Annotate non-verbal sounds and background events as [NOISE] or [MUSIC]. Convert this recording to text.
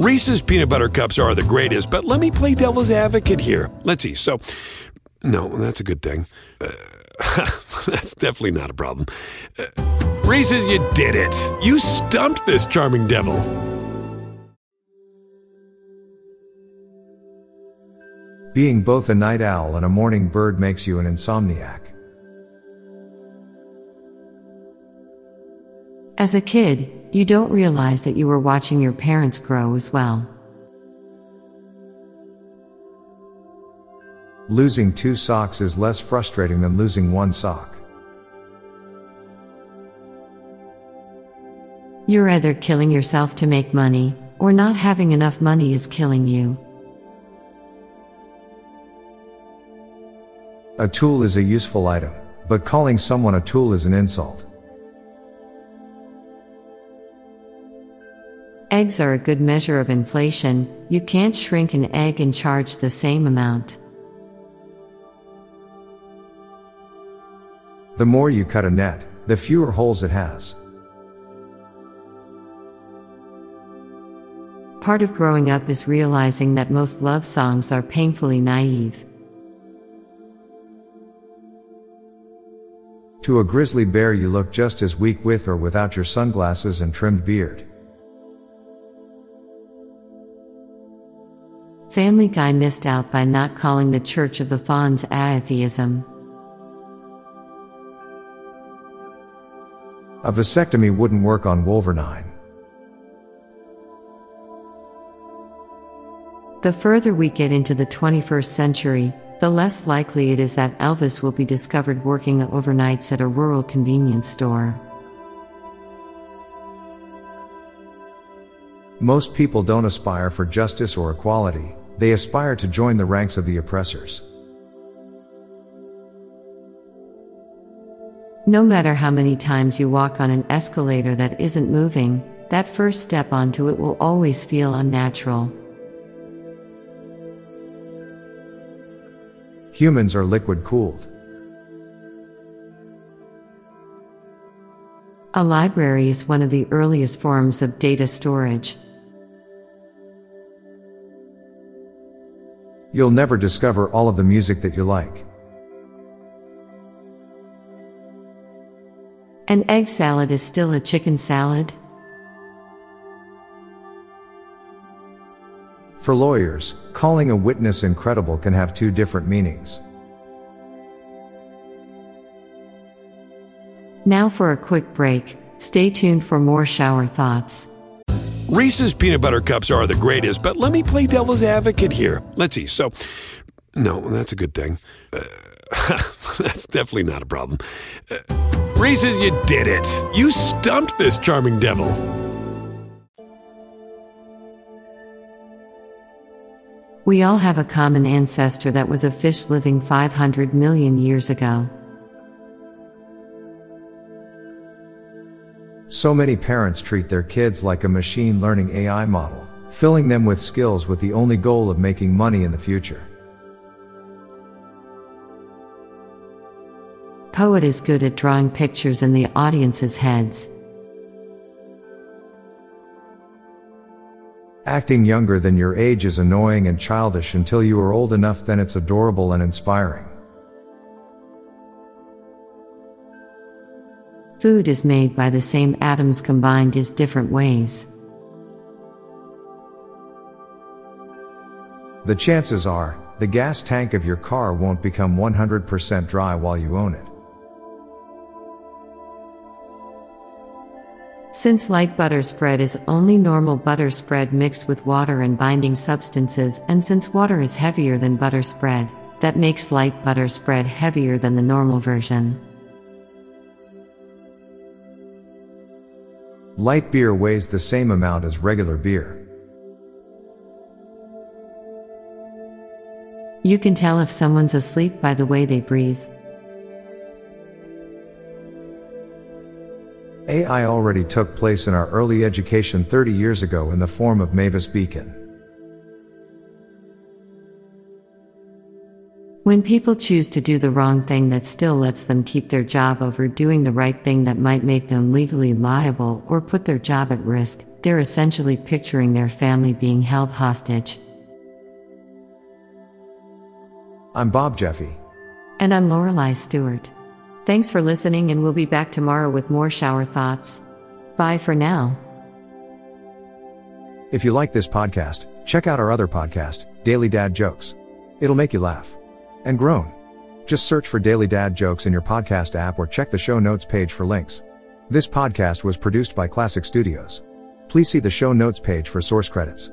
Reese's peanut butter cups are the greatest, but let me play devil's advocate here. Let's see. So, no, that's a good thing. Uh, [LAUGHS] that's definitely not a problem. Uh, Reese's, you did it. You stumped this charming devil. Being both a night owl and a morning bird makes you an insomniac. As a kid, you don't realize that you were watching your parents grow as well. Losing two socks is less frustrating than losing one sock. You're either killing yourself to make money, or not having enough money is killing you. A tool is a useful item, but calling someone a tool is an insult. Eggs are a good measure of inflation, you can't shrink an egg and charge the same amount. The more you cut a net, the fewer holes it has. Part of growing up is realizing that most love songs are painfully naive. To a grizzly bear, you look just as weak with or without your sunglasses and trimmed beard. Family Guy missed out by not calling the Church of the Fonz atheism. A vasectomy wouldn't work on Wolverine. The further we get into the 21st century, the less likely it is that Elvis will be discovered working overnights at a rural convenience store. Most people don't aspire for justice or equality, they aspire to join the ranks of the oppressors. No matter how many times you walk on an escalator that isn't moving, that first step onto it will always feel unnatural. Humans are liquid cooled. A library is one of the earliest forms of data storage. You'll never discover all of the music that you like. An egg salad is still a chicken salad? For lawyers, calling a witness incredible can have two different meanings. Now for a quick break, stay tuned for more shower thoughts. Reese's peanut butter cups are the greatest, but let me play devil's advocate here. Let's see. So, no, that's a good thing. Uh, [LAUGHS] that's definitely not a problem. Uh, Reese's, you did it. You stumped this charming devil. We all have a common ancestor that was a fish living 500 million years ago. So many parents treat their kids like a machine learning AI model, filling them with skills with the only goal of making money in the future. Poet is good at drawing pictures in the audience's heads. Acting younger than your age is annoying and childish until you are old enough, then it's adorable and inspiring. Food is made by the same atoms combined as different ways. The chances are, the gas tank of your car won't become 100% dry while you own it. Since light butter spread is only normal butter spread mixed with water and binding substances, and since water is heavier than butter spread, that makes light butter spread heavier than the normal version. Light beer weighs the same amount as regular beer. You can tell if someone's asleep by the way they breathe. AI already took place in our early education 30 years ago in the form of Mavis Beacon. When people choose to do the wrong thing that still lets them keep their job over doing the right thing that might make them legally liable or put their job at risk, they're essentially picturing their family being held hostage. I'm Bob Jeffy. And I'm Lorelei Stewart. Thanks for listening, and we'll be back tomorrow with more shower thoughts. Bye for now. If you like this podcast, check out our other podcast, Daily Dad Jokes. It'll make you laugh and groan. Just search for Daily Dad Jokes in your podcast app or check the show notes page for links. This podcast was produced by Klassic Studios. Please see the show notes page for source credits.